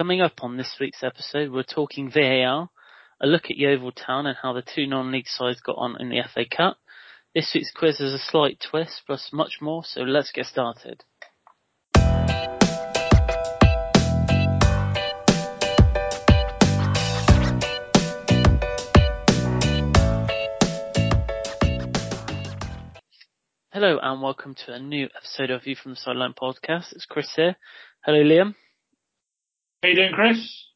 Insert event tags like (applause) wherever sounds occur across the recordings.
Coming up on this week's episode, we're talking VAR, a look at Yeovil Town and how the two non-league sides got on in the FA Cup. This week's quiz has a slight twist, plus much more, so let's get started. Hello and welcome to a new episode of View from the Sideline podcast. It's Chris here. Hello, Liam. How you doing, Chris?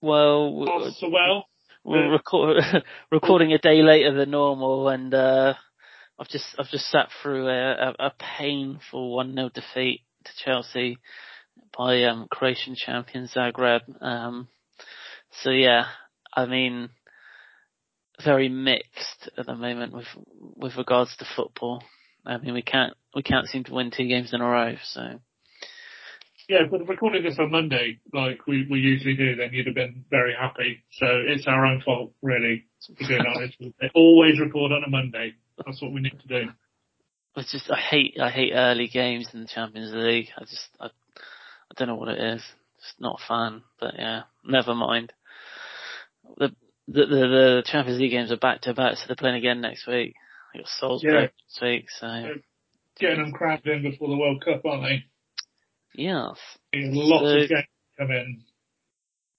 Well, Oh, so well. we're record- (laughs) recording a day later than normal, and uh, I've just I've just sat through a, a, a painful one 0 defeat to Chelsea by um, Croatian champion Zagreb. Um, so yeah, I mean, very mixed at the moment with with regards to football. I mean, we can't we can't seem to win two games in a row. So Yeah, if we'd recorded this on Monday, like we, we usually do, then you'd have been very happy. So it's our own fault, really, to be honest. They always record on a Monday. That's what we need to do. it's just I hate I hate early games in the Champions League. I just I, I don't know what it is. Just not a fan. But yeah, never mind. The the the, the Champions League games are back to back, so they're playing again next week. They got Salzburg Yeah. next week, so Getting them crammed in before the World Cup, aren't they? Yes. Lots So- of games come in.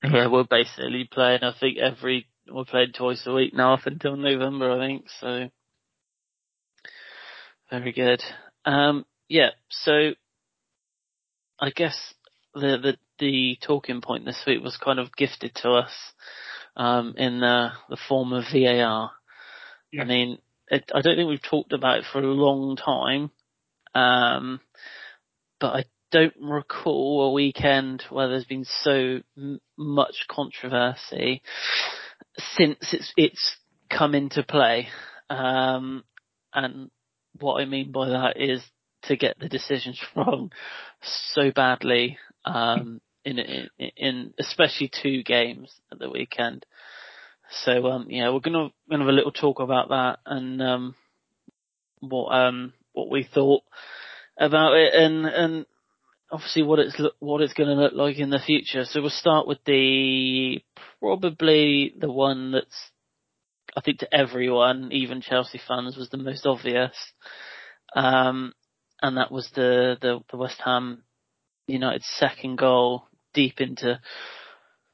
Yeah, we're basically playing. I think every we're playing twice a week now up until November. I think so. Very good. Um, yeah. So I guess the the the talking point this week was kind of gifted to us um, in the the form of VAR. Yeah. I mean, it, I don't think we've talked about it for a long time, um, but I don't recall a weekend where there's been so m- much controversy since it's it's come into play. Um, and what I mean by that is to get the decisions (laughs) wrong so badly um, in, in in especially two games at the weekend. So um, yeah, we're gonna gonna have a little talk about that and um, what um what we thought about it and and obviously what it's what it's going to look like in the future. So we'll start with the probably the one that's I think to everyone, even Chelsea fans, was the most obvious, um, and that was the, the the West Ham United second goal deep into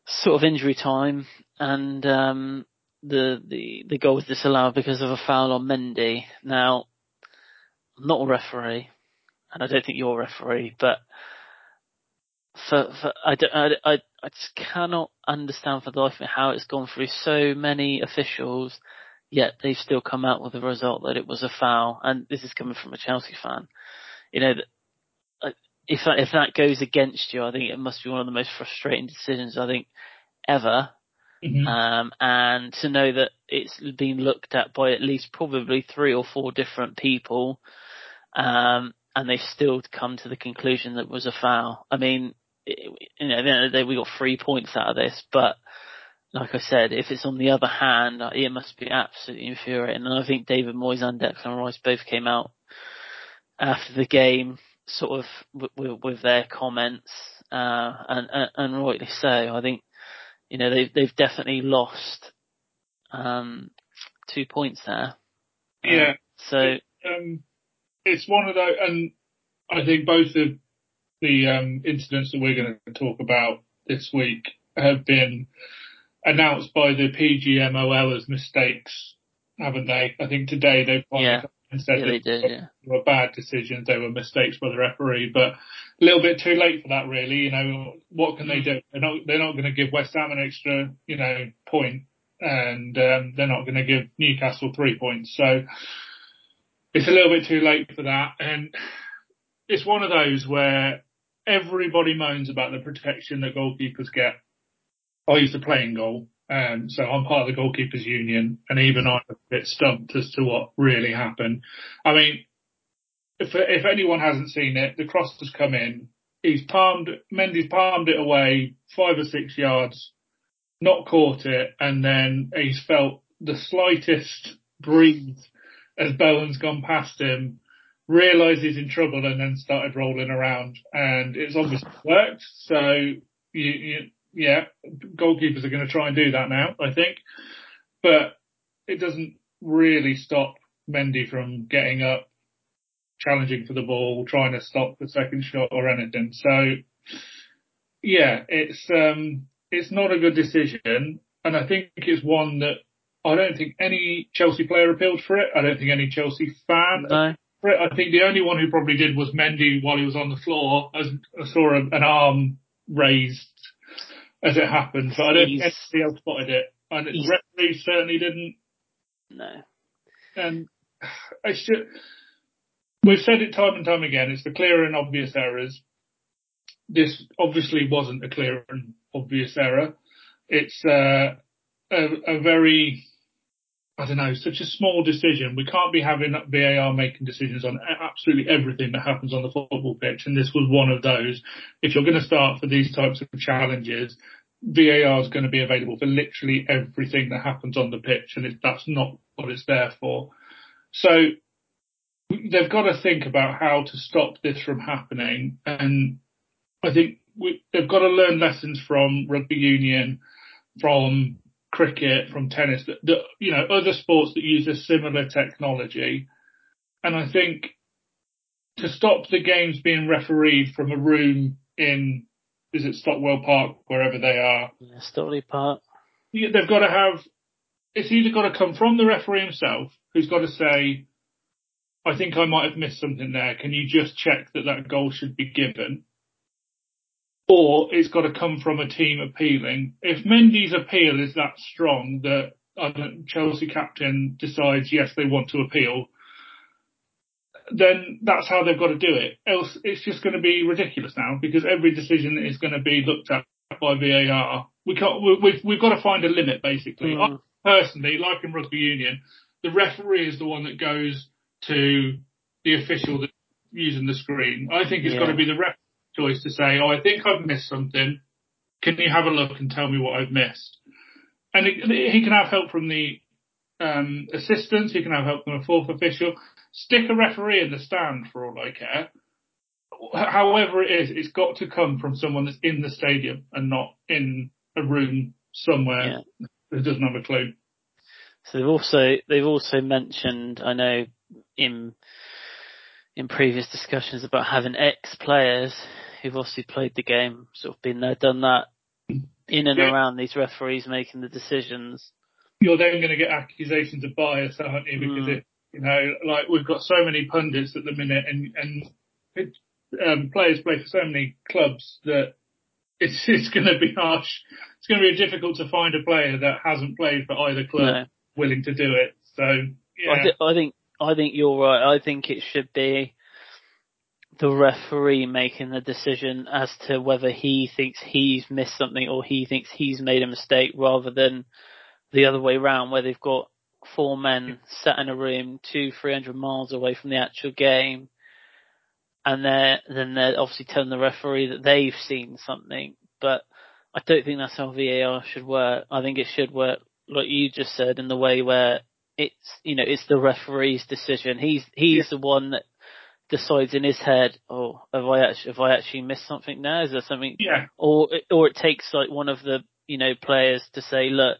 sort of injury time, and um, the the the goal was disallowed because of a foul on Mendy. Now, not a referee, and I don't think you're a referee, but for, for I, don't, I, I, I just cannot understand for the life of me how it's gone through so many officials, yet they've still come out with the result that it was a foul. And this is coming from a Chelsea fan. You know, if that, if that goes against you, I think it must be one of the most frustrating decisions I think ever. Mhm. Um, and to know that it's been looked at by at least probably three or four different people, um, and they've still come to the conclusion that it was a foul. I mean, it, you know, at the end of the day, we got three points out of this, but like I said, if it's on the other hand, it must be absolutely infuriating. And I think David Moyes and Declan Rice both came out after the game, sort of with, with, with their comments, uh, and, and, and rightly so. I think, you know, they've, they've definitely lost, um, two points there. Yeah. So, um, it's one of those, and I think both of the um, incidents that we're going to talk about this week have been announced by the PGMOL as mistakes, haven't they? I think today they've Yeah. said yeah, they did, yeah. were bad decisions, they were mistakes by the referee, but a little bit too late for that really, you know, what can they Mm. do? They're not, they're not going to give West Ham an extra, you know, point and um, they're not going to give Newcastle three points. So it's a little bit too late for that. And it's one of those where everybody moans about the protection that goalkeepers get. I used to play in goal. Um, so I'm part of the goalkeepers union and even I'm a bit stumped as to what really happened. I mean, if, if anyone hasn't seen it, the cross has come in. He's palmed, Mendy's palmed it away five or six yards, not caught it, and then he's felt the slightest breeze as Bowen's gone past him, realised he's in trouble and then started rolling around and it's obviously (laughs) worked. So You, you, yeah, goalkeepers are going to try and do that now, I think, but it doesn't really stop Mendy from getting up, challenging for the ball, trying to stop the second shot or anything. So, yeah, it's um, it's not a good decision, and I think it's one that I don't think any Chelsea player appealed for it. I don't think any Chelsea fan no. for it. I think the only one who probably did was Mendy while he was on the floor. As I saw an arm raised as it happened, but I don't think anybody else spotted it. And the referee certainly didn't. No. And it's just, we've said it time and time again, it's the clear and obvious errors. This obviously wasn't a clear and obvious error. It's uh, a, a very I don't know, such a small decision. We can't be having VAR making decisions on absolutely everything that happens on the football pitch, and this was one of those. If you're going to start for these types of challenges, VAR is going to be available for literally everything that happens on the pitch, and it, that's not what it's there for. So they've got to think about how to stop this from happening, and I think we, they've got to learn lessons from rugby union, from cricket, from tennis, that, that, you know, other sports that use a similar technology. And I think to stop the games being refereed from a room in, is it Stockwell Park, wherever they are? Yeah, Stockley Park. They've got to have, it's either got to come from the referee himself, who's got to say, I think I might have missed something there. Can you just check that that goal should be given? Or it's got to come from a team appealing. If Mendy's appeal is that strong that Chelsea captain decides yes they want to appeal, then that's how they've got to do it. Else it's just going to be ridiculous now because every decision is going to be looked at by VAR. We can't. We've we've got to find a limit basically. Mm. I, personally, like in rugby union, the referee is the one that goes to the official that's using the screen. I think it's yeah. got to be the ref choice to say, oh, I think I've missed something. Can you have a look and tell me what I've missed? And it, he can have help from the um, assistants. He can have help from a fourth official. Stick a referee in the stand for all I care. However it is, it's got to come from someone that's in the stadium and not in a room somewhere yeah. who doesn't have a clue. So they've also they've also mentioned I know in in previous discussions about having ex players who've obviously played the game, sort of been there, done that, in and yeah. around these referees making the decisions. You're then going to get accusations of bias, aren't you? Because mm. it, you know, like we've got so many pundits at the minute, and and it, um, players play for so many clubs that it's (laughs) it's going to be harsh. It's going to be difficult to find a player that hasn't played for either club no. willing to do it. So yeah. I, th- I think I think you're right. I think it should be the referee making the decision as to whether he thinks he's missed something or he thinks he's made a mistake rather than the other way around where they've got four men sat in a room two, three hundred miles away from the actual game and they're, then they're obviously telling the referee that they've seen something. But I don't think that's how VAR should work. I think it should work like you just said in the way where it's you know it's the referee's decision. He's he's yeah. the one that decides in his head, oh, have I actually have I actually missed something now? Is there something? Yeah. Or or it takes like one of the you know players to say, look,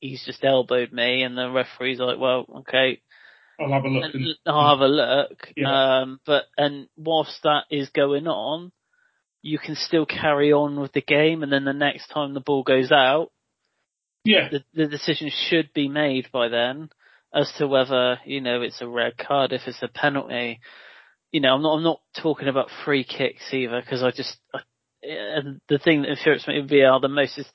he's just elbowed me, and the referee's like, well, okay. I'll have a look. And, I'll have a look. Yeah. Um, but and whilst that is going on, you can still carry on with the game, and then the next time the ball goes out, yeah. The, the decision should be made by then as to whether, you know, it's a red card, if it's a penalty. You know, I'm not, I'm not talking about free kicks either, because I just, I, and the thing that infuriates me with VR the most is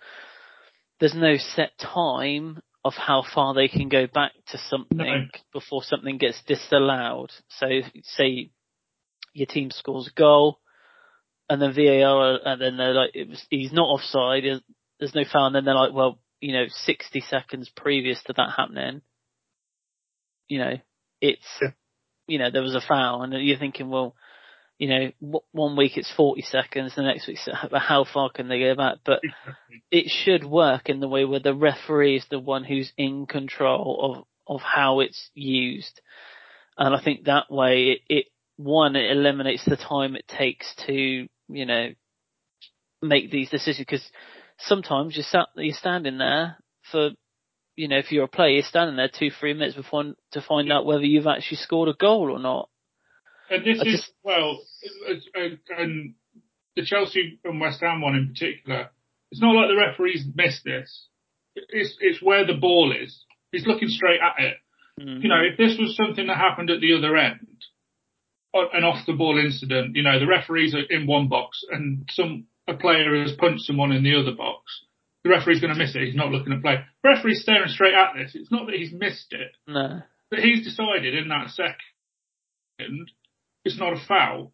there's no set time of how far they can go back to something no. before something gets disallowed. So say your team scores a goal and then VAR and then they're like, was, he's not offside, there's no foul and then they're like, well, you know, 60 seconds previous to that happening, you know, it's, yeah. you know, there was a foul and you're thinking, well, you know, one week it's 40 seconds, the next week, how far can they go back? But it should work in the way where the referee is the one who's in control of, of how it's used. And I think that way it, it one, it eliminates the time it takes to, you know, make these decisions because sometimes you're sat, you're standing there for, you know, if you're a player, you're standing there two, three minutes before to find out whether you've actually scored a goal or not. And this I is just- well, and the Chelsea and West Ham one in particular. It's not like the referees missed this. It's it's where the ball is. He's looking straight at it. Mm. You know, if this was something that happened at the other end, an off the ball incident, you know, the referees are in one box and some a player has punched someone in the other box. The referee's going to miss it. He's not looking at play. The referee's staring straight at this. It's not that he's missed it. no. But he's decided in that second it's not a foul.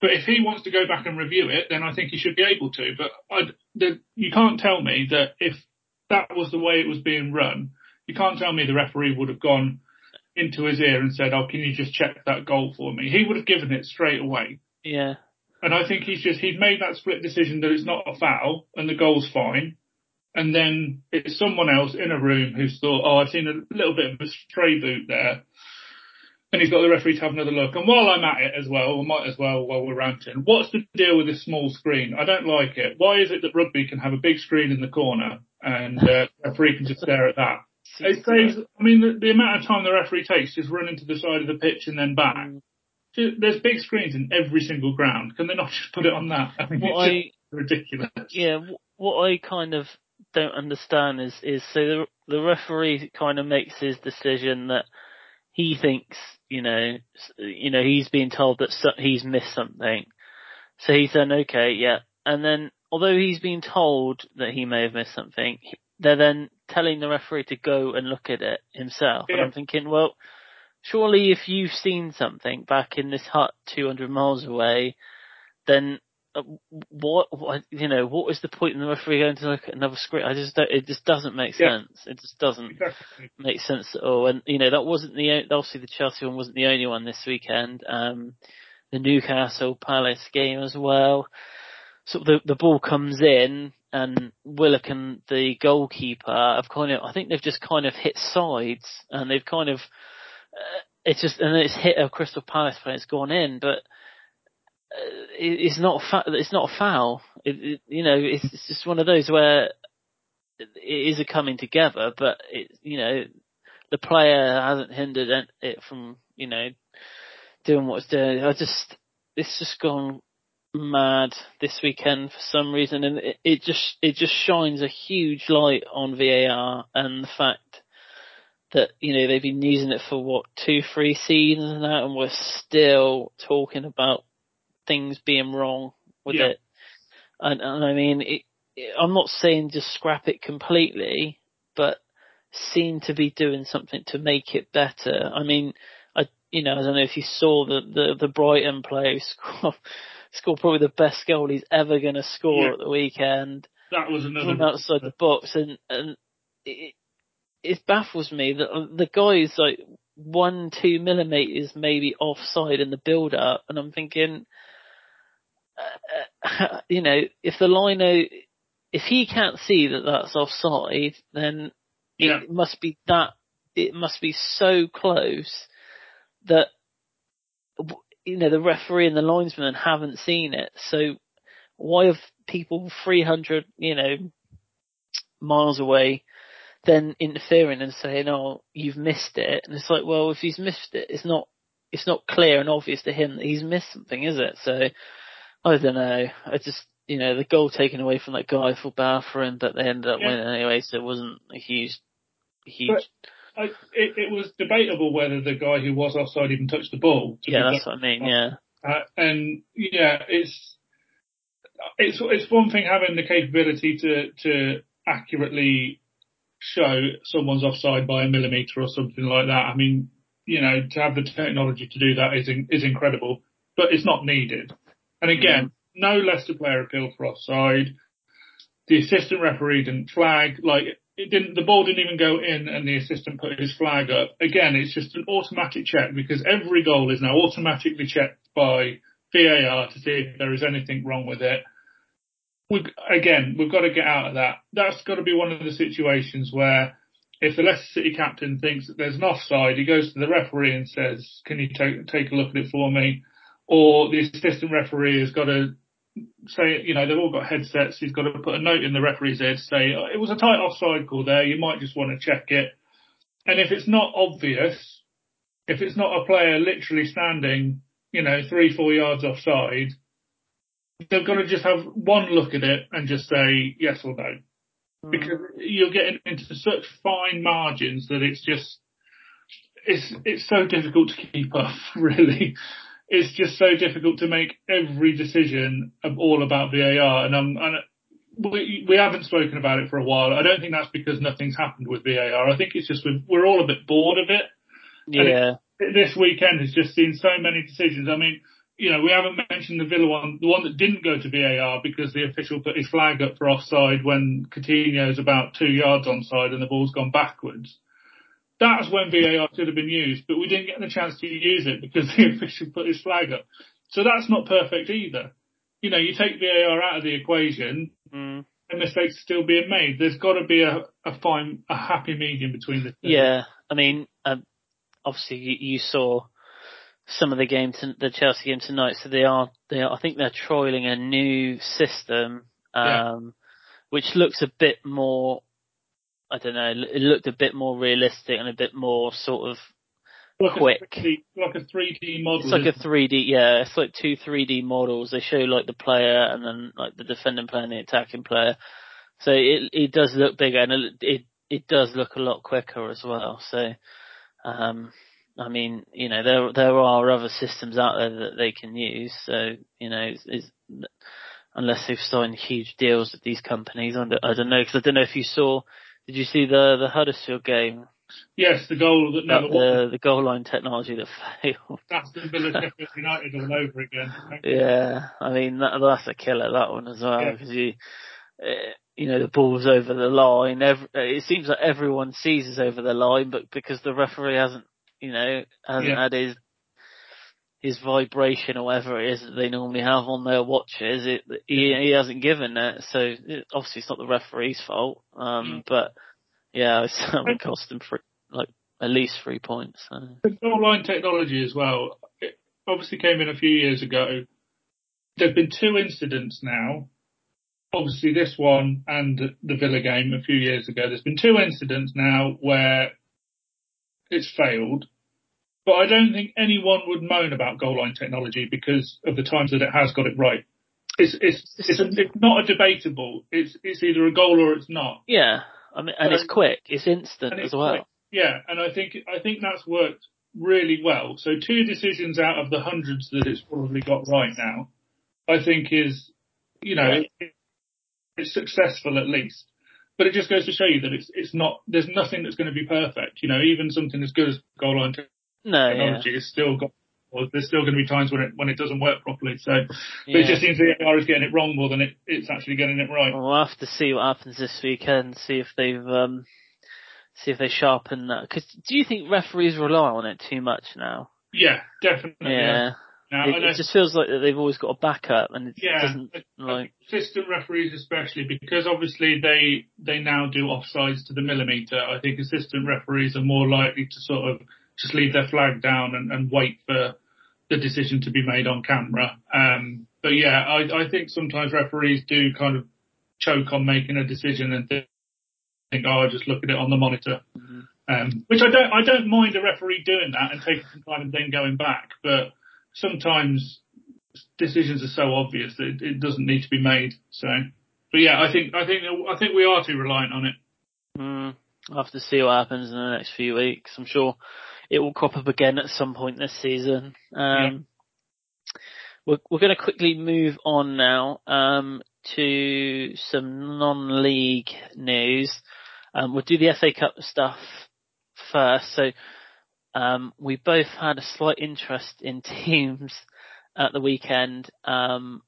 But if he wants to go back and review it, then I think he should be able to. But I'd, the, you can't tell me that if that was the way it was being run, you can't tell me the referee would have gone into his ear and said, "Oh, can you just check that goal for me?" He would have given it straight away. Yeah. And I think he's just he's made that split decision that it's not a foul and the goal's fine. And then it's someone else in a room who's thought, oh, I've seen a little bit of a stray boot there. And he's got the referee to have another look. And while I'm at it as well, I might as well while we're ranting, what's the deal with this small screen? I don't like it. Why is it that rugby can have a big screen in the corner and uh, the referee can just stare at that? It saves, I mean, the, the amount of time the referee takes just running to the side of the pitch and then back. There's big screens in every single ground. Can they not just put it on that? I mean, What it's I, ridiculous. yeah, what I kind of don't understand is, is so the, the referee kind of makes his decision that he thinks, you know, you know, he's being told that so, he's missed something. So he's saying, okay, yeah. And then, although he's been told that he may have missed something, he- they're then telling the referee to go and look at it himself. And I'm thinking, well, surely if you've seen something back in this hut 200 miles away, then uh, what, what, you know, what was the point in the referee going to look at another screen? I just don't, it just doesn't make Yeah. sense. It just doesn't Exactly. make sense at all. And, you know, that wasn't the, obviously the Chelsea one wasn't the only one this weekend. Um, the Newcastle Palace game as well. So the, the ball comes in and Willock and the goalkeeper have kind of, I think they've just kind of hit sides and they've kind of, it's just, and it's hit a Crystal Palace player, it's gone in, but uh, it, it's not it's not a foul. It, it, you know, it's, it's just one of those where it is a coming together, but it, you know, the player hasn't hindered it- it from, you know, doing what it's doing. I just, it's just gone mad this weekend for some reason, and it, it just, it just shines a huge light on VAR and the fact that, you know, they've been using it for what, two, three seasons now, and we're still talking about things being wrong with Yeah. it. And, and I mean, it, it, I'm not saying just scrap it completely, but seem to be doing something to make it better. I mean, I, you know, I don't know if you saw the, the, the Brighton player (laughs) score, scored, scored probably the best goal he's ever going to score Yeah. at the weekend That was another. from outside the box, and and it, it baffles me that uh, the guy is like one two millimeters maybe offside in the build up, and I'm thinking, uh, uh, (laughs) you know, if the lino, if he can't see that that's offside, then Yeah. it must be that it must be so close that you know the referee and the linesman haven't seen it. So why have people 300 you know miles away then interfering and saying, "Oh, you've missed it," and it's like, well, if he's missed it, it's not it's not clear and obvious to him that he's missed something, is it? So I don't know. I just you know the goal taken away from that guy for him, but they ended up Yeah. winning anyway, so it wasn't a huge huge. I, it, it was debatable whether the guy who was offside even touched the ball. to yeah, that's what I mean. Yeah, Uh, and yeah, it's it's it's one thing having the capability to to accurately show someone's offside by a millimeter or something like that. I mean, you know, to have the technology to do that is in, is incredible, but it's not needed. And again, no Leicester player appeal for offside. The assistant referee didn't flag like. It didn't, the ball didn't even go in and the assistant put his flag up. Again, it's just an automatic check because every goal is now automatically checked by VAR to see if there is anything wrong with it. We, again, we've got to get out of that. That's got to be one of the situations where if the Leicester City captain thinks that there's an offside, he goes to the referee and says, can you take, take a look at it for me? Or the assistant referee has got to say, you know, they've all got headsets. He's got to put a note in the referee's to say it was a tight offside call there. You might just want to check it. And if it's not obvious, if it's not a player literally standing, you know, three, four yards offside, they've going to just have one look at it and just say yes or no. Mm. Because you're getting into such fine margins that it's just, it's, it's so difficult to keep up, (laughs) really. It's just so difficult to make every decision all about VAR. And, I'm, and we, we haven't spoken about it for a while. I don't think that's because nothing's happened with VAR. I think it's just we're all a bit bored of it. Yeah. It, this weekend has just seen so many decisions. I mean, you know, we haven't mentioned the Villa one, the one that didn't go to VAR because the official put his flag up for offside when Coutinho's about two yards onside and the ball's gone backwards. That's when VAR should have been used, but we didn't get the chance to use it because (laughs) the official put his flag up. So that's not perfect either. You know, you take VAR out of the equation, mm. and mistakes are still being made. There's got to be a, a fine, a happy medium between the two. Yeah, I mean, um, obviously you, you saw some of the games, the Chelsea game tonight. So they are, they are, I think they're trialing a new system, um, yeah. which looks a bit more, I don't know, it looked a bit more realistic and a bit more sort of like quick. A 3D, like a 3D model. It's like a 3D, yeah, it's like two 3D models. They show like the player and then like the defending player and the attacking player. So it, it does look bigger and it, it, it does look a lot quicker as well. So, um, I mean, you know, there there are other systems out there that they can use. So, you know, it's, it's, unless they've signed huge deals with these companies, I don't, I don't know because I don't know if you saw. Did you see the the Huddersfield game? Yes, the goal that never the, the goal line technology that (laughs) failed. That's the Villa Sheffield United all over again. Yeah, I mean that, that's a killer that one as well because yeah. you. Uh, you know, the ball's over the line. Every, it seems like everyone sees us over the line, but because the referee hasn't you know, hasn't yeah. had his his vibration or whatever it is that they normally have on their watches. It he, he hasn't given it, so it, obviously it's not the referee's fault. Um, mm. but yeah, it's (laughs) um, cost them for like at least three points. So. The goal line technology as well. It obviously came in a few years ago. There've been two incidents now. Obviously, this one and the Villa game a few years ago. There's been two incidents now where it's failed, but I don't think anyone would moan about goal line technology because of the times that it has got it right. It's it's it's, a, it's not a debatable. It's it's either a goal or it's not. Yeah, I mean, and it's quick. It's instant it's as well. Quick. Yeah, and I think I think that's worked really well. So two decisions out of the hundreds that it's probably got right now, I think is, you know, it, it's successful at least. But it just goes to show you that it's it's not. There's nothing that's going to be perfect. You know, even something as good as goal line no, technology yeah. is still got. Well, there's still going to be times when it when it doesn't work properly. So, but yeah. it just seems the AR is getting it wrong more than it, it's actually getting it right. Well, we'll have to see what happens this weekend. See if they've um, see if they sharpen that. Because do you think referees rely on it too much now? Yeah, definitely. Yeah. yeah. Now, it, it just feels like that they've always got a backup, and it yeah, doesn't like assistant referees especially because obviously they they now do offsides to the millimeter. I think assistant referees are more likely to sort of just leave their flag down and, and wait for the decision to be made on camera. Um, but yeah, I, I think sometimes referees do kind of choke on making a decision and think, oh, I'll just look at it on the monitor. Mm-hmm. Um, which I don't, I don't mind a referee doing that and taking some time and then going back, but sometimes decisions are so obvious that it, it doesn't need to be made. So, but yeah, I think, I think, I think we are too reliant on it. Mm, I'll have to see what happens in the next few weeks. I'm sure it will crop up again at some point this season. Um, yeah. We're, we're going to quickly move on now um, to some non-league news. Um, we'll do the FA Cup stuff first. So um, we both had a slight interest in (laughs) teams at the weekend um,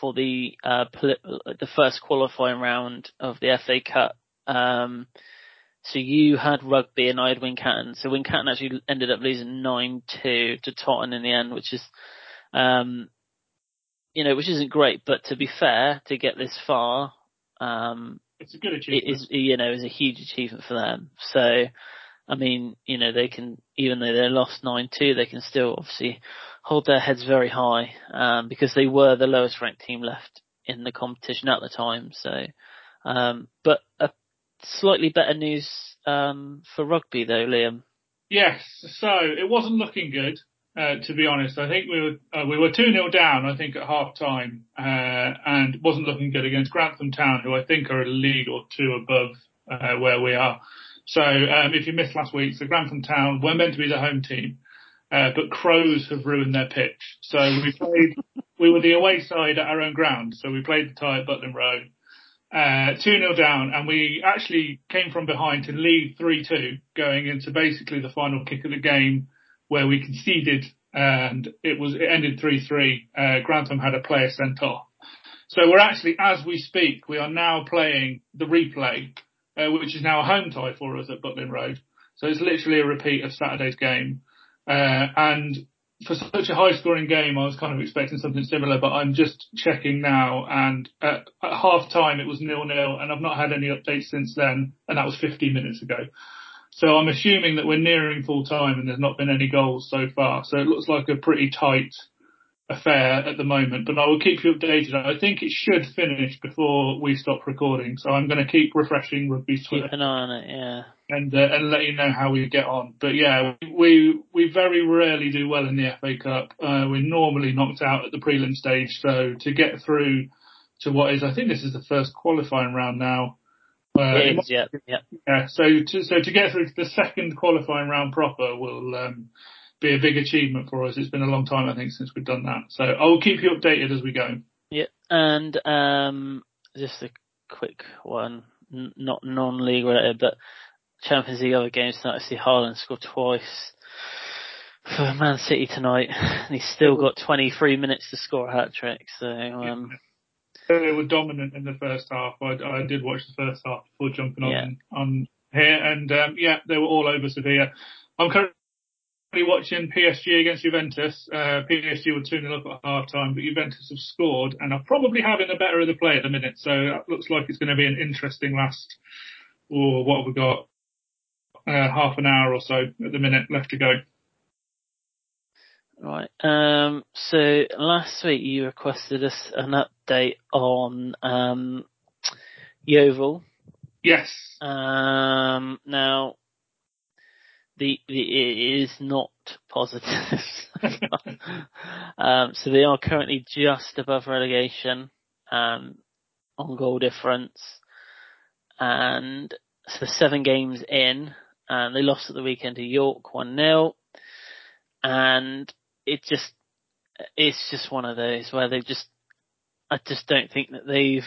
for the uh, the first qualifying round of the FA Cup. Um, so you had rugby and I had Wincanton. So Wincanton actually ended up losing 9-2 to Tottenham in the end, which is, um, you know, which isn't great, but to be fair, to get this far, um, it's a good achievement. It is, you know, is a huge achievement for them. So, I mean, you know, they can, even though they lost 9-2, they can still obviously hold their heads very high, um, because they were the lowest ranked team left in the competition at the time. So, um, but a slightly better news, um, for rugby though, Liam. Yes, so it wasn't looking good. Uh, to be honest, I think we were uh, we were two 0 down. I think at half time, uh, and wasn't looking good against Grantham Town, who I think are a league or two above uh, where we are. So um, if you missed last week, so Grantham Town were meant to be the home team, uh, but Crows have ruined their pitch. So we played, we were the away side at our own ground. So we played the tie at Butlin Road, uh, 2-0 down, and we actually came from behind to lead 3-2 going into basically the final kick of the game where we conceded and it was, it ended 3-3. Uh, Grantham had a player sent off. So we're actually, as we speak, we are now playing the replay uh, which is now a home tie for us at Butlin Road. So it's literally a repeat of Saturday's game. Uh, and for such a high scoring game, I was kind of expecting something similar, but I'm just checking now and at, at half time it was nil nil and I've not had any updates since then and that was 15 minutes ago. So I'm assuming that we're nearing full time and there's not been any goals so far. So it looks like a pretty tight affair at the moment, but I will keep you updated. I think it should finish before we stop recording, so I'm going to keep refreshing Rugby's Twitter. Keep an eye on it, yeah. And, uh, and let you know how we get on. But yeah, we, we very rarely do well in the FA Cup. Uh, we're normally knocked out at the prelim stage, so to get through to what is, I think this is the first qualifying round now. Uh, it is, yeah, yeah. Yeah, so to, so to get through to the second qualifying round proper will, um, be a big achievement for us. It's been a long time, I think, since we've done that. So I will keep you updated as we go. Yeah, and um, just a quick one, N- not non-league related, but Champions League other games tonight. I see Haaland scored twice for Man City tonight, (laughs) and he's still got 23 minutes to score a hat trick. So. Um, yeah. They were dominant in the first half. I, I did watch the first half before jumping on yeah. on here, and um, yeah, they were all over Sevilla. I'm currently watching PSG against Juventus. Uh, PSG were 2 0 up at half time, but Juventus have scored and are probably having the better of the play at the minute. So that looks like it's going to be an interesting last, or what have we got? Uh, half an hour or so at the minute left to go. Right. Um, so last week you requested us an update on um, Yeovil. Yes. Um, now the, the it is not positive. (laughs) um, so they are currently just above relegation um, on goal difference, and so seven games in, and they lost at the weekend to York one 0 and it just it's just one of those where they just I just don't think that they've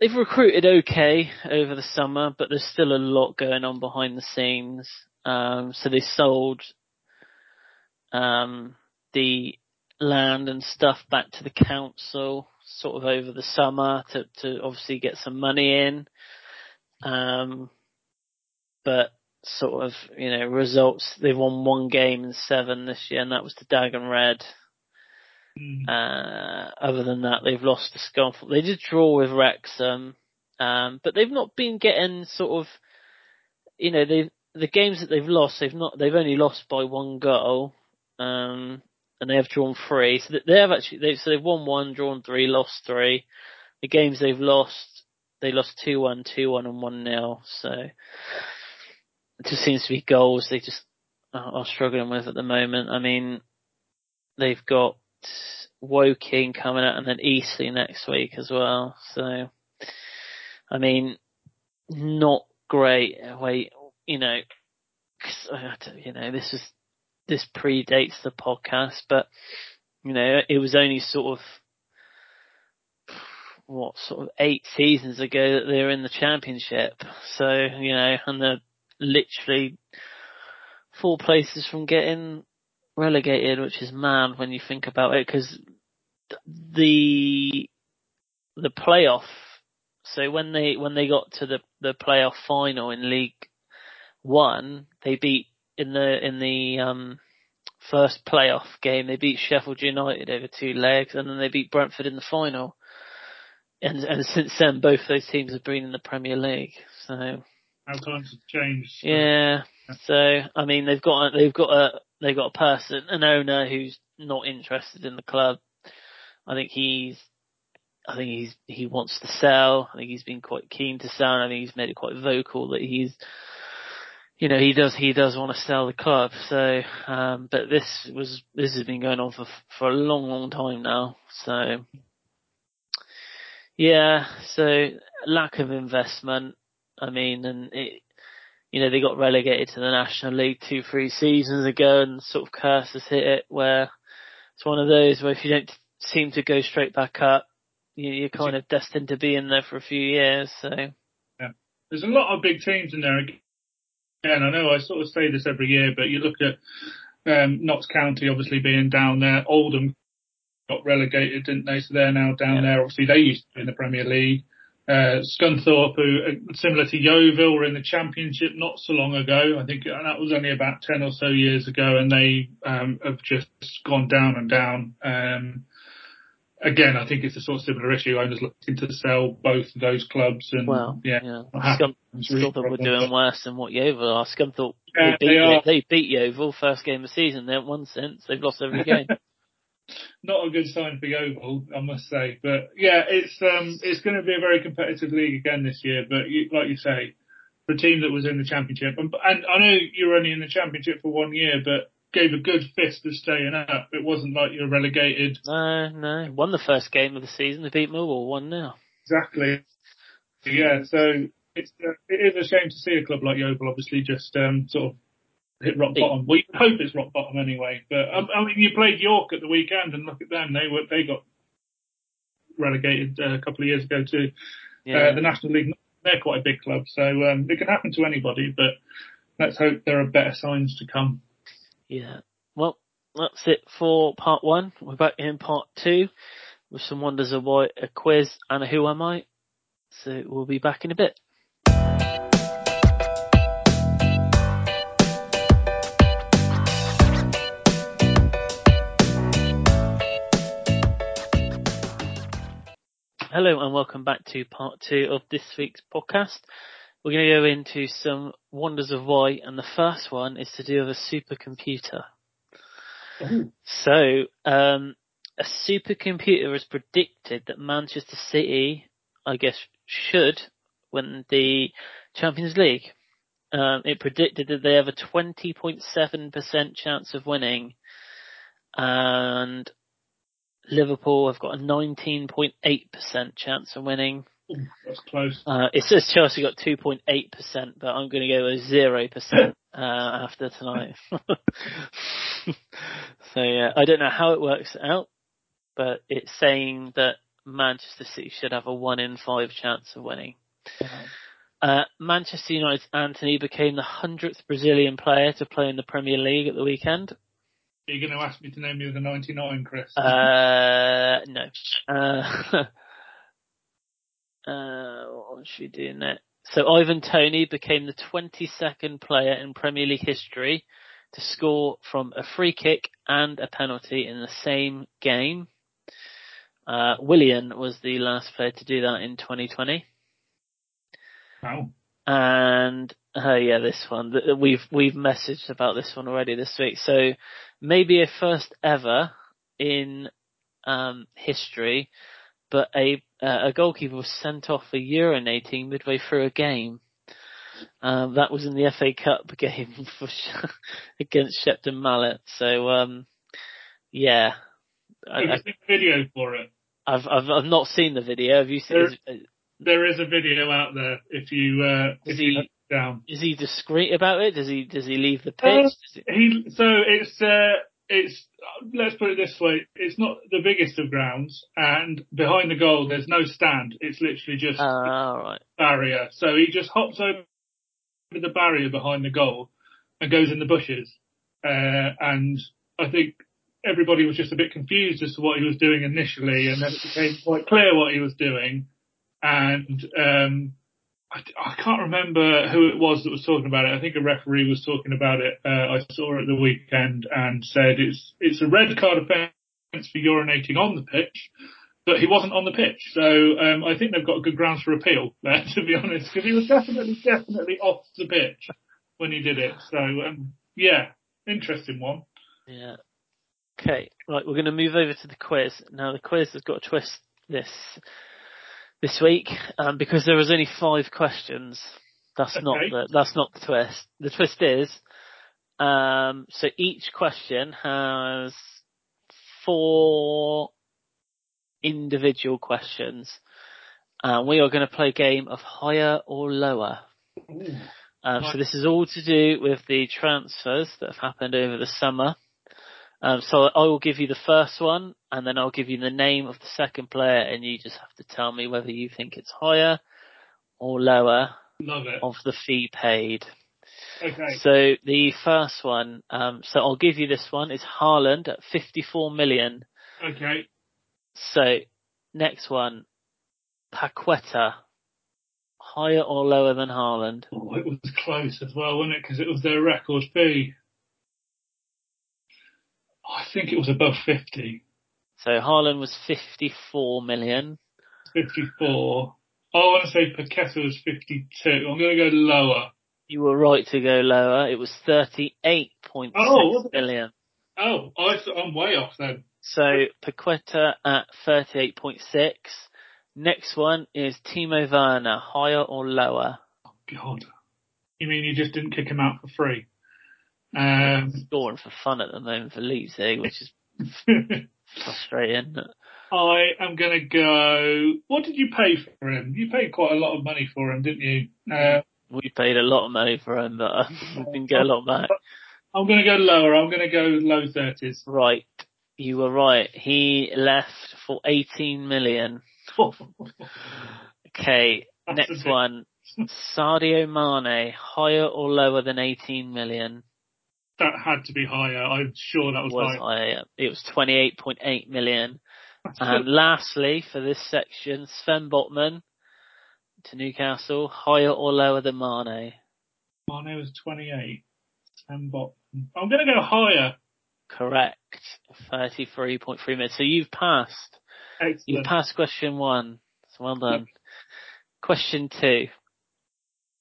they've recruited okay over the summer, but there's still a lot going on behind the scenes. Um, so they sold um, the land and stuff back to the council sort of over the summer to, to obviously get some money in. Um, but sort of, you know, results, they've won one game in seven this year and that was the Dag and Red. Mm. Uh, other than that, they've lost to Scunthorpe. They did draw with Wrexham, um, but they've not been getting sort of, you know, they the games that they've lost, they've not, they've only lost by one goal, um, and they have drawn three. So they have actually, they've, so they've won one, drawn three, lost three. The games they've lost, they lost 2-1, 2-1 and 1-0. So just seems to be goals they just are struggling with at the moment. I mean, they've got Woking coming out and then Eastleigh next week as well. So, I mean, not great. Wait, you know, you know, this is this predates the podcast, but you know, it was only sort of what sort of eight seasons ago that they were in the championship. So you know, and they're literally four places from getting relegated, which is mad when you think about it, because the the playoff. So when they when they got to the the playoff final in League One, they beat in the in the um, first playoff game. They beat Sheffield United over two legs, and then they beat Brentford in the final. And and since then, both those teams have been in the Premier League. So how times have changed. So. Yeah. So I mean, they've got a, they've got a they've got a person, an owner who's not interested in the club. I think he's I think he's he wants to sell. I think he's been quite keen to sell. And I think he's made it quite vocal that he's you know, he does he does want to sell the club. So, um, but this was this has been going on for for a long, long time now. So, yeah. So lack of investment. I mean, and it, you know, they got relegated to the National League two, three seasons ago, and sort of curse has hit it where it's one of those where if you don't seem to go straight back up, you, are kind of destined to be in there for a few years. So. Yeah. There's a lot of big teams in there yeah, and I know I sort of say this every year, but you look at um, Notts County obviously being down there. Oldham got relegated, didn't they? So they're now down yeah. there. Obviously, they used to be in the Premier League. Uh, Scunthorpe, who uh, similar to Yeovil, were in the Championship not so long ago. I think that was only about ten or so years ago, and they um, have just gone down and down. Um, again, I think it's a sort of similar issue. Owners looking to sell both of those clubs, and well, yeah, yeah. Scum, Scunthorpe were doing worse than what Yeovil are. Scunthorpe yeah, they, beat, they, they beat Yeovil first game of the season. They haven't won since. They've lost every game. (laughs) Not a good sign for Yeovil, I must say. But yeah, it's um, it's going to be a very competitive league again this year. But you, like you say, for a team that was in the championship, and, and I know you were only in the championship for one year, but gave a good fist of staying up. It wasn't like you're relegated. No, no. Won the first game of the season. They beat Millwall one 0 Exactly. Yeah. So it's uh, it is a shame to see a club like Yeovil obviously just um, sort of hit rock bottom. We hope it's rock bottom anyway. But um, I mean, you played York at the weekend, and look at them. They were they got relegated uh, a couple of years ago to yeah. uh, the National League. They're quite a big club, so um, it can happen to anybody. But let's hope there are better signs to come. Yeah. Well, that's it for part one. We're back in part two with some wonders of why, a quiz, and a who am I. So we'll be back in a bit. Hello and welcome back to part two of this week's podcast. We're going to go into some wonders of why, and the first one is to do with a supercomputer. Ooh. So, um, a supercomputer has predicted that Manchester City, I guess, should win the Champions League. Um, it predicted that they have a 20.7% chance of winning, and Liverpool have got a 19.8% chance of winning. That's close. Uh, it says Chelsea got 2.8%, but I'm going to go with 0% (laughs) uh, after tonight. (laughs) so yeah, I don't know how it works out, but it's saying that Manchester City should have a 1 in 5 chance of winning. Uh, Manchester United's Antony became the 100th Brazilian player to play in the Premier League at the weekend. Are you going to ask me to name you the 99, Chris? Uh, no. Uh, (laughs) uh, what should we do next? So Ivan Toney became the 22nd player in Premier League history to score from a free kick and a penalty in the same game. Uh, Willian was the last player to do that in 2020. Wow. And uh, yeah, this one we've we've messaged about this one already this week. So maybe a first ever in um, history but a uh, a goalkeeper was sent off for urinating midway through a game. Um, that was in the FA Cup (laughs) game for, against Shepton Mallet. So um, yeah, I, I, video for it. I've, I've I've not seen the video. Have you seen? There, there is a video out there. If you uh, if you down, is he discreet about it? Does he does he leave the pitch? Uh, he so it's uh, it's let's put it this way: it's not the biggest of grounds, and behind the goal there's no stand. It's literally just uh, right. barrier. So he just hops over the barrier behind the goal and goes in the bushes. Uh, and I think everybody was just a bit confused as to what he was doing initially, and then it became quite clear what he was doing. And um, I, I, can't remember who it was that was talking about it. I think a referee was talking about it. Uh, I saw it the weekend and said it's it's a red card offence for urinating on the pitch, but he wasn't on the pitch. So um, I think they've got good grounds for appeal there, (laughs) to be honest, because he was definitely, definitely off the pitch when he did it. So um, yeah, interesting one. Yeah. Okay, right, we're going to move over to the quiz. Now the quiz has got a twist this this week um, because there was only five questions. That's okay. not the that's not the twist. The twist is um, so each question has four individual questions. And we are going to play a game of higher or lower. Um, so this is all to do with the transfers that have happened over the summer. Um, so I will give you the first one, and then I'll give you the name of the second player, and you just have to tell me whether you think it's higher or lower of the fee paid. Okay. So the first one, um, so I'll give you this one. is Haaland at 54 million. Okay. So next one, Paqueta. Higher or lower than Haaland? Oh, it was close as well, wasn't it? Because it was their record fee. I think it was above 50. So Haaland was 54 million. 54. I want to say Paqueta was 52. I'm going to go lower. You were right to go lower. It was 38.6 oh, million. Oh, I, I'm way off then. So Paqueta at 38.6. Next one is Timo Werner, higher or lower? Oh God. You mean you just didn't kick him out for free? Um, scoring for fun at the moment for Leipzig, which is (laughs) frustrating. I am going to go. What did you pay for him? You paid quite a lot of money for him, didn't you? Uh, we paid a lot of money for him, but uh, we didn't get a lot back. I'm going to go lower. I'm going to go low thirties. Right, you were right. He left for 18 million. (laughs) okay, That's next one. (laughs) Sadio Mane, higher or lower than 18 million? That had to be higher. I'm sure that was, was higher. higher. It was 28.8 million. and lastly, for this section, Sven Botman to Newcastle, higher or lower than Mane? Mane was 28. Sven Botman. I'm going to go higher. Correct. 33.3 million. So you've passed. Excellent. You've passed question one. So well done. Yep. Question two.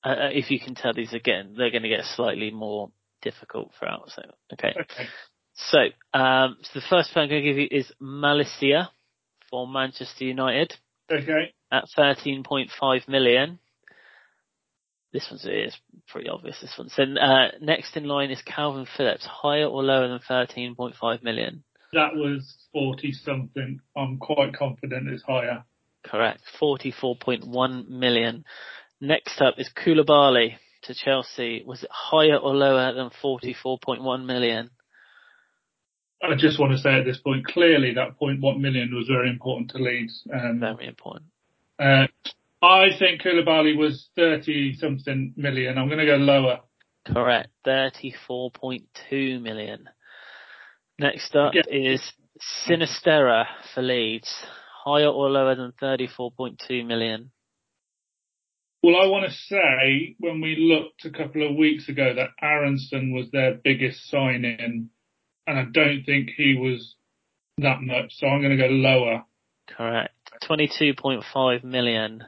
Uh, uh, if you can tell these again, they're going to get slightly more difficult throughout. So, okay. Okay. So, um, so the first player I'm going to give you is Malacia for Manchester United. Okay. At 13.5 million. This one's is pretty obvious. This one. So uh, next in line is Kalvin Phillips, higher or lower than 13.5 million? That was 40 something. I'm quite confident it's higher. Correct. 44.1 million. Next up is Koulibaly to Chelsea. Was it higher or lower than 44.1 million? I just want to say at this point, clearly that 0.1 million was very important to Leeds. Um, very important. Uh, I think Koulibaly was 30 something million. I'm going to go lower. Correct. 34.2 million. Next up yeah. is Sinisterra for Leeds. Higher or lower than 34.2 million? Well, I want to say when we looked a couple of weeks ago that Aaronson was their biggest sign-in, and I don't think he was that much, so I'm going to go lower. Correct. 22.5 million.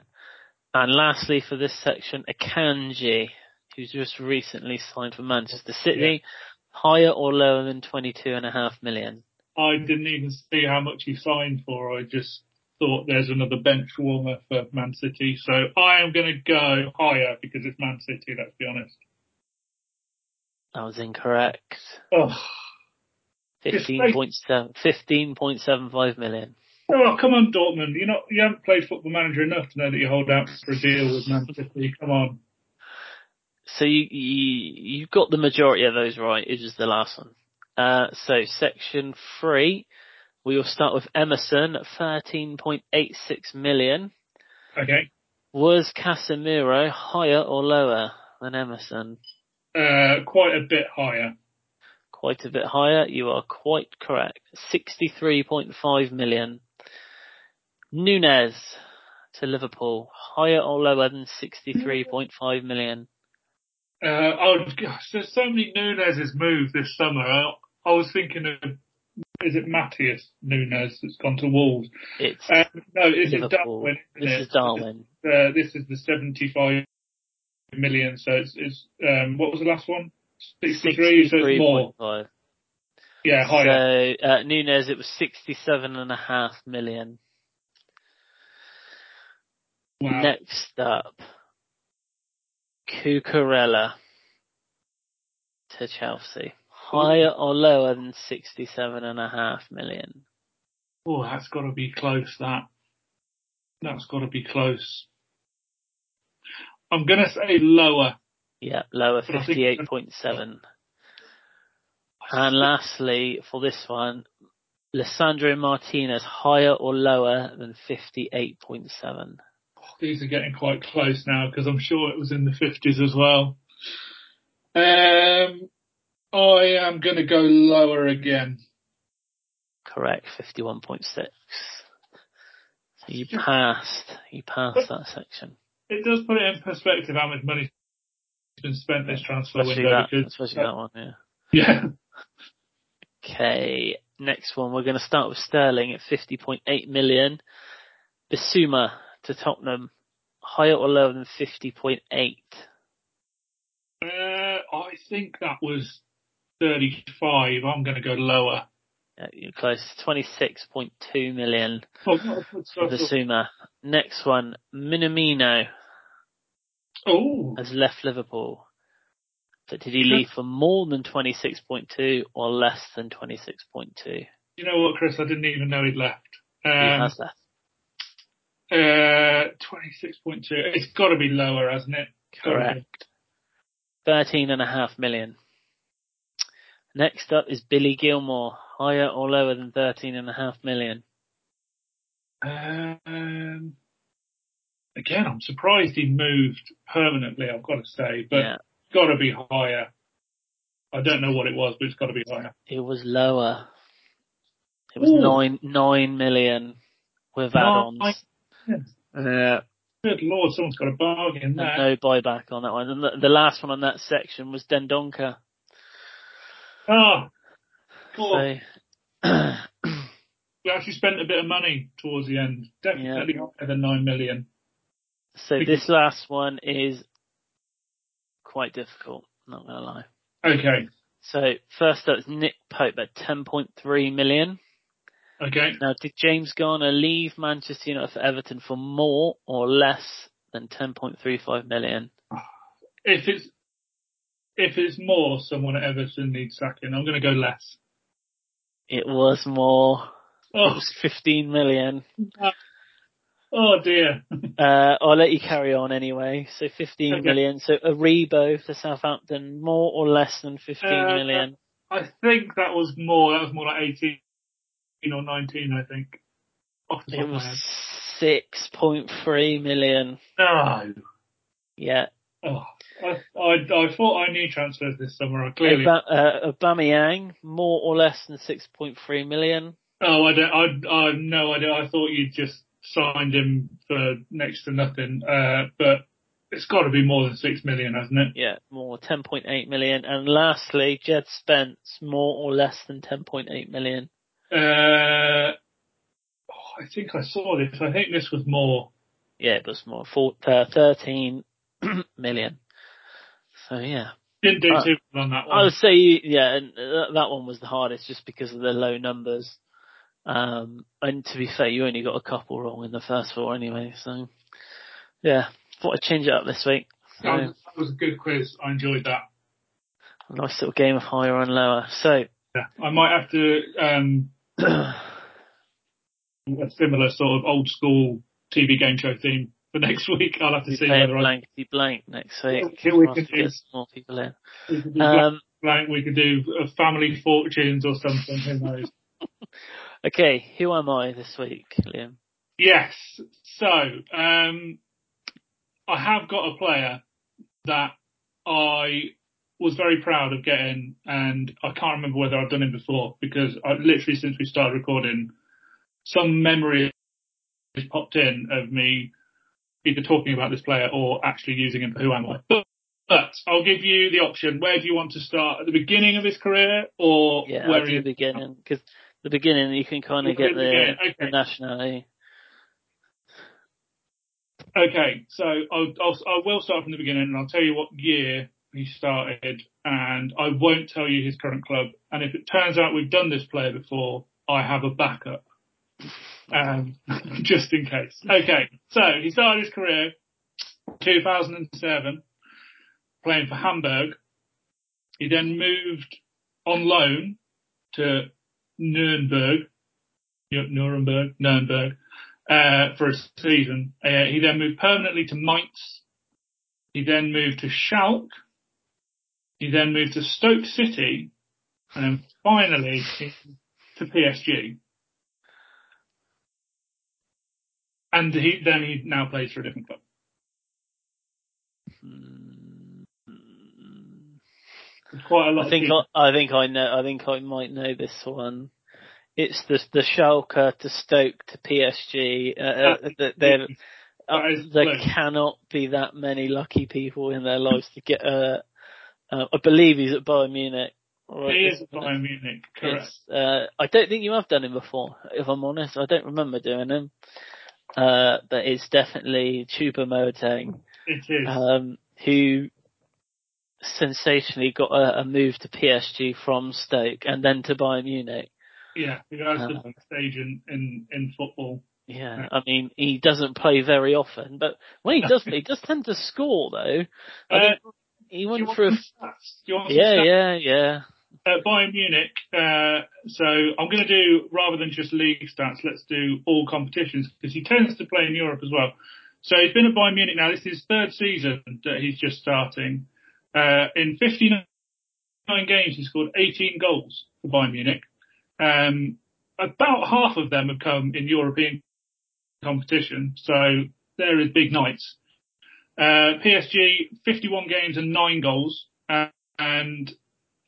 And lastly for this section, Akanji, who's just recently signed for Manchester City, yeah. higher or lower than 22.5 million? I didn't even see how much he signed for. I just thought there's another bench warmer for Man City. So I am going to go higher because it's Man City, let's be honest. That was incorrect. Oh. 15.7, 15.75 million. Oh, come on, Dortmund. You not you haven't played Football Manager enough to know that you hold out for a deal with Man City. Come on. So you, you you've got the majority of those right. It is the last one. Uh, so section three, we will start with Emerson at thirteen point eight six million. Okay. Was Casemiro higher or lower than Emerson? Uh, quite a bit higher. Quite a bit higher. You are quite correct. Sixty-three point five million. Nunez to Liverpool, higher or lower than 63.5 million? Uh, oh gosh, there's so many Nunez's moved this summer. I, I was thinking of is it Matheus Nunes that's gone to Wolves? It's Um, no, this Liverpool. is Darwin. this it? is Darwin. Uh, this is the 75 million. So it's, it's um, what was the last one? 63. So it's more. 63.5. Yeah, higher. So uh, Nunez, it was sixty-seven and a half million. wow. Next up, Cucurella to Chelsea. Higher or lower than sixty-seven and a half million? Oh, that's got to be close. That. That's got to be close. I'm gonna say lower. Yeah, lower But I think- fifty-eight point seven. And lastly, for this one, Lisandro Martinez, higher or lower than 58.7? These are getting quite close now because I'm sure it was in the 50s as well. Um, I am going to go lower again. Correct, 51.6. So you passed, you passed that section. It does put it in perspective how much money's been spent this transfer Especially window that, because especially that one, yeah. yeah, Okay, next one, we're going to start with Sterling at 50.8 million. Bissouma to Tottenham, higher or lower than 50.8? uh, I think that was 35. I'm going to go lower. Yeah, you're close, 26.2 million. Oh, for stuff. Bissouma. Next one, Minamino oh, has left Liverpool. So did he leave for more than 26.2 or less than 26.2? you know what, Chris? I didn't even know he'd left. He Um, has left. uh, 26.2. It's got to be lower, hasn't it? Gotta be. Correct. 13.5 million. Next up is Billy Gilmour, higher or lower than 13.5 million. Um, again, I'm surprised he moved permanently. I've got to say, but yeah, it's got to be higher. I don't know what it was, but it's got to be higher. it was lower. It was Ooh. nine nine million with add-ons. Nine. Yeah. Good lord, someone's got a bargain And there. no buyback on that one. And the, the last one on that section was Dendoncker. Ah, cool. So, we actually spent a bit of money towards the end. Definitely higher than nine million. so this last one is quite difficult. Not gonna lie. Okay, So first up is Nick Pope at 10.3 million. okay. Now, did James Garner leave Manchester United for Everton for more or less than 10.35 million? If it's if it's more, someone at Everton needs sacking. I'm going to go less. It was more. It Oh, was 15 million. oh dear. (laughs) Uh, I'll let you carry on anyway. So 15 Okay. million. So Aribo for Southampton, more or less than 15 Uh, million? I think that was more. That was more like 18 or 19. I think. Off the top It was head. 6.3 million. No. Yeah. Oh, I, I I thought I knew transfers this summer. I clearly. Uh, Aubameyang, more or less than 6.3 million. Oh, I don't. I I no idea. I thought you'd just signed him for next to nothing. Uh, but it's got to be more than six million, hasn't it? Yeah, more, 10.8 million. And lastly, Jed Spence, more or less than 10.8 million. Uh, oh, I think I saw this. I think this was more. Yeah, it was more, four, uh, 13 (clears throat) million. So yeah. Didn't do Uh, too well on that one. I would say, yeah, and that that one was the hardest just because of the low numbers. Um, and to be fair, you only got a couple wrong in the first four anyway, so yeah, thought I'd change it up this week. So, That was, that was a good quiz. I enjoyed that. a nice little game of higher and lower. So, Yeah. I might have to um (clears throat) a similar sort of old school TV game show theme for next week. I'll have to see whether I blankety blank next week. Yeah, we can do- more people in. we could do, Um, blank, we could do family fortunes or something. Who knows? (laughs) okay, who am I this week, Liam? Yes. So, um, I have got a player that I was very proud of getting, and I can't remember whether I've done him before because I literally since we started recording, some memory has popped in of me either talking about this player or actually using him for Who Am I. But, but I'll give you the option. Where do you want to start? At the beginning of his career or Yeah, where I'll do is? the beginning because the beginning, you can kind of get the the, beginning, the okay. nationality. Okay, so I'll, I'll I will start from the beginning, and I'll tell you what year he started, and I won't tell you his current club. And if it turns out we've done this player before, I have a backup, um, (laughs) just in case. Okay, so he started his career 2007, playing for Hamburg. He then moved on loan to Nuremberg, Nuremberg, Nuremberg, uh, for a season. Uh, he then moved permanently to Mainz. He then moved to Schalke. He then moved to Stoke City, and then finally to PSG. And he then he now plays for a different club. Quite a lot. I think. I, I think I know. I think I might know this one. It's the the Schalke to Stoke to PSG. Uh, uh, that there, uh, there close. cannot be that many lucky people in their lives to get. Uh, uh, I believe he's at Bayern Munich. Right, he is at? Bayern Munich, correct? Uh, I don't think you have done him before, if I'm honest. I don't remember doing him. Uh, but it's definitely Choupo-Moting, It is. um, who sensationally got a, a move to PSG from Stoke and then to Bayern Munich. yeah, he has uh, the best agent in in football. Yeah, I mean, he doesn't play very often, but when he does he (laughs) does tend to score though. Uh, he went through a, some stats? Do you want some yeah, yeah, yeah. At Bayern Munich, uh, so I'm going to do, rather than just league stats, let's do all competitions, because he tends to play in Europe as well. So he's been at Bayern Munich now, this is his third season that he's just starting. Uh, in 59 games, he scored 18 goals for Bayern Munich. Um, about half of them have come in European competition, so they're big nights. Uh, PSG, 51 games and 9 goals, uh, and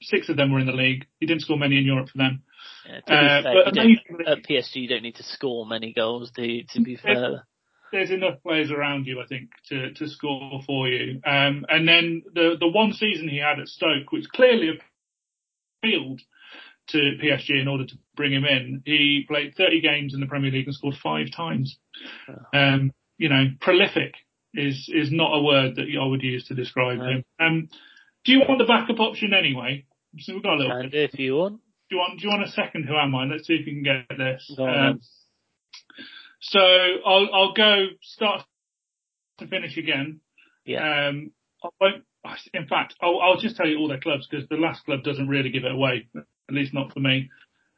six of them were in the league. He didn't score many in Europe for them. yeah Uh, fair, but amazingly- at PSG you don't need to score many goals, do you, to be fair. There's enough players around you, I think, to, to score for you. Um, and then the, the one season he had at Stoke, which clearly appealed to PSG in order to bring him in, he played 30 games in the Premier League and scored five times. Um, you know, prolific is, is not a word that I would use to describe No. him. Um, do you want the backup option anyway? So we've got a little And bit. if you want, Do you want, do you want a second who am I? Let's see if we can get this. Um, so I'll, I'll go start to finish again. Yeah. Um, I won't, in fact, I'll, I'll just tell you all their clubs because the last club doesn't really give it away, at least not for me.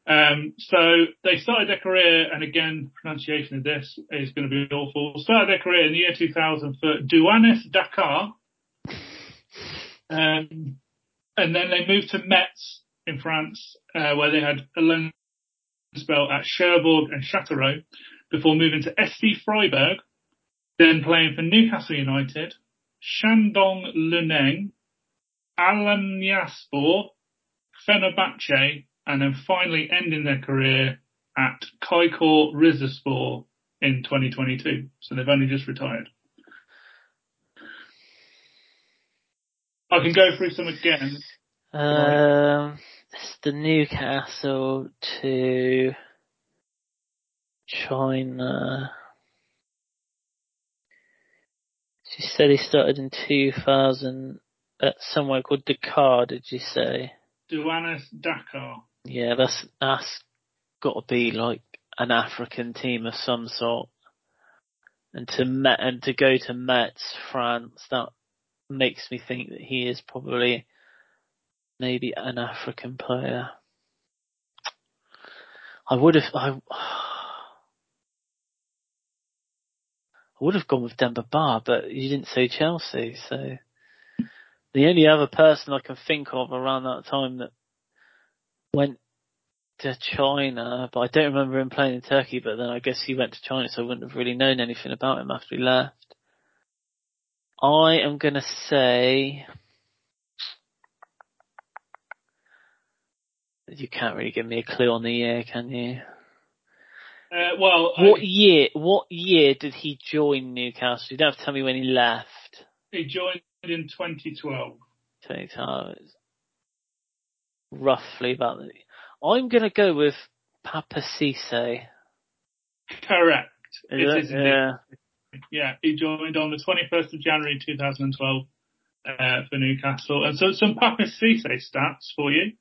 Um, so they started their career, and again, pronunciation of this is going to be awful. Started their career in the year 2000 for Douanes Dakar. Um, and then they moved to Metz in France, uh, where they had a loan spell at Cherbourg and Châteauroux before moving to SC Freiburg, then playing for Newcastle United, Shandong Luneng, Alanyaspor, Fenerbahce, and then finally ending their career at Çaykur Rizespor in 2022. So they've only just retired. I can go through some again. Um, it's the Newcastle to China. She said he started in 2000 at somewhere called Dakar, did you say? Douanes Dakar. Yeah, that's, that's gotta be like an African team of some sort. And to Met, and to go to Metz, France, that makes me think that he is probably maybe an African player. I would have, I, (sighs) I would have gone with Demba Ba, but you didn't say Chelsea, so the only other person I can think of around that time that went to China, but I don't remember him playing in Turkey, but then I guess he went to China, so I wouldn't have really known anything about him after he left. I am gonna say you can't really give me a clue on the year, can you? Uh, well, What I, year? What year did he join Newcastle? You don't have to tell me when he left. he joined in 2012. Twenty times. Roughly about. The, I'm gonna go with Papiss Cisse. Correct. Is It it? is indeed. yeah. Yeah, he joined on the 21st of January 2012 uh, for Newcastle. And so some Papiss Cisse stats for you.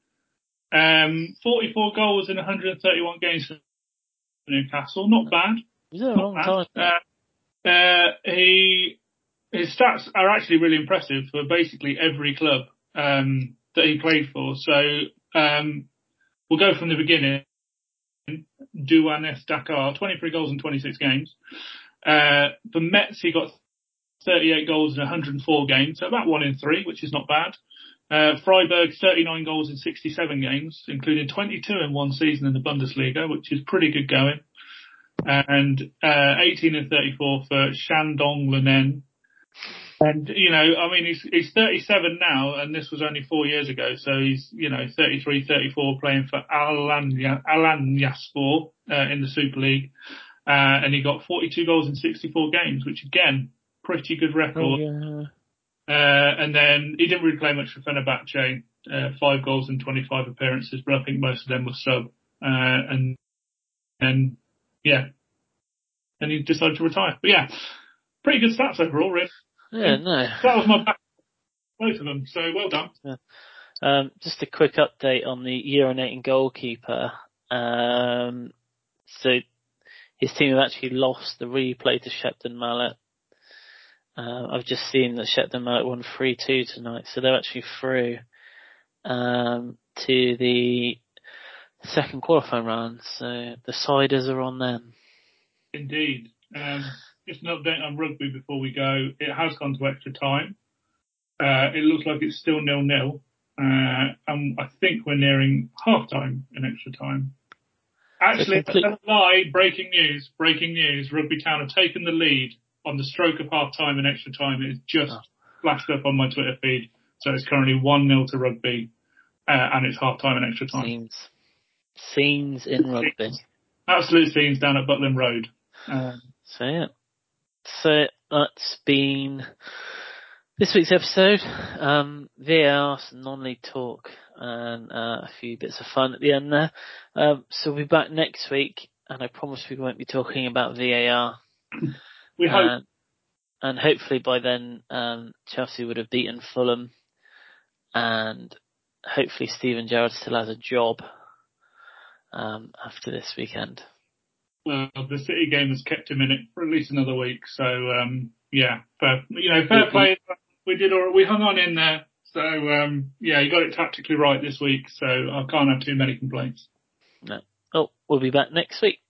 Um, 44 goals in 131 games for Newcastle. Not bad. Was it a Not long bad. time? Uh, uh, he, his stats are actually really impressive for basically every club um, that he played for. So um, we'll go from the beginning. Douanes Dakar, 23 goals in 26 games. Uh, for Metz, he got 38 goals in 104 games, so about one in three, which is not bad. Uh, Freiburg, 39 goals in 67 games, including 22 in one season in the Bundesliga, which is pretty good going. And uh, 18 and 34 for Shandong Luneng. And, you know, I mean, he's, he's 37 now, and this was only four years ago, so he's, you know, 33, 34 playing for Alanya, Alanyaspor uh, in the Super League. Uh, and he got 42 goals in 64 games, which again, pretty good record. Oh, yeah. Uh, and then he didn't really play much for Fenerbahce, uh, five goals in 25 appearances, but I think most of them were sub. Uh, and, and yeah, and he decided to retire. But yeah, pretty good stats overall, really. Yeah, no. That was my back, both of them. So well done. Um, just a quick update on the urinating goalkeeper. Um, so his team have actually lost the replay to Shepton Mallet. Uh, I've just seen that Shepton Mallet won 3-2 tonight, so they're actually through um, to the second qualifying round. So the Siders are on them. Indeed. Um, just an update on rugby before we go. It has gone to extra time. Uh, it looks like it's still nil nil. Uh, and I think we're nearing half time in extra time. Actually, complete- that's a lie. Breaking news. Breaking news. Rugby Town have taken the lead on the stroke of half time and extra time. It's just Oh. flashed up on my Twitter feed. So it's currently 1-0 to rugby. Uh, and it's half time and extra time. Scenes. Scenes in rugby. Absolute scenes down at Butland Road. Um, So yeah. So that's been this week's episode. Um, VAR, non-league talk, and uh, a few bits of fun at the end there. Um, so we'll be back next week, and I promise we won't be talking about VAR. we hope And, and hopefully by then, um, Chelsea would have beaten Fulham, and hopefully Steven Gerrard still has a job um, after this weekend. well, the City game has kept him in it for at least another week. So um, yeah, but you know, fair play. We did, all, we hung on in there. So um, yeah, you got it tactically right this week. So I can't have too many complaints. No. Oh, we'll be back next week.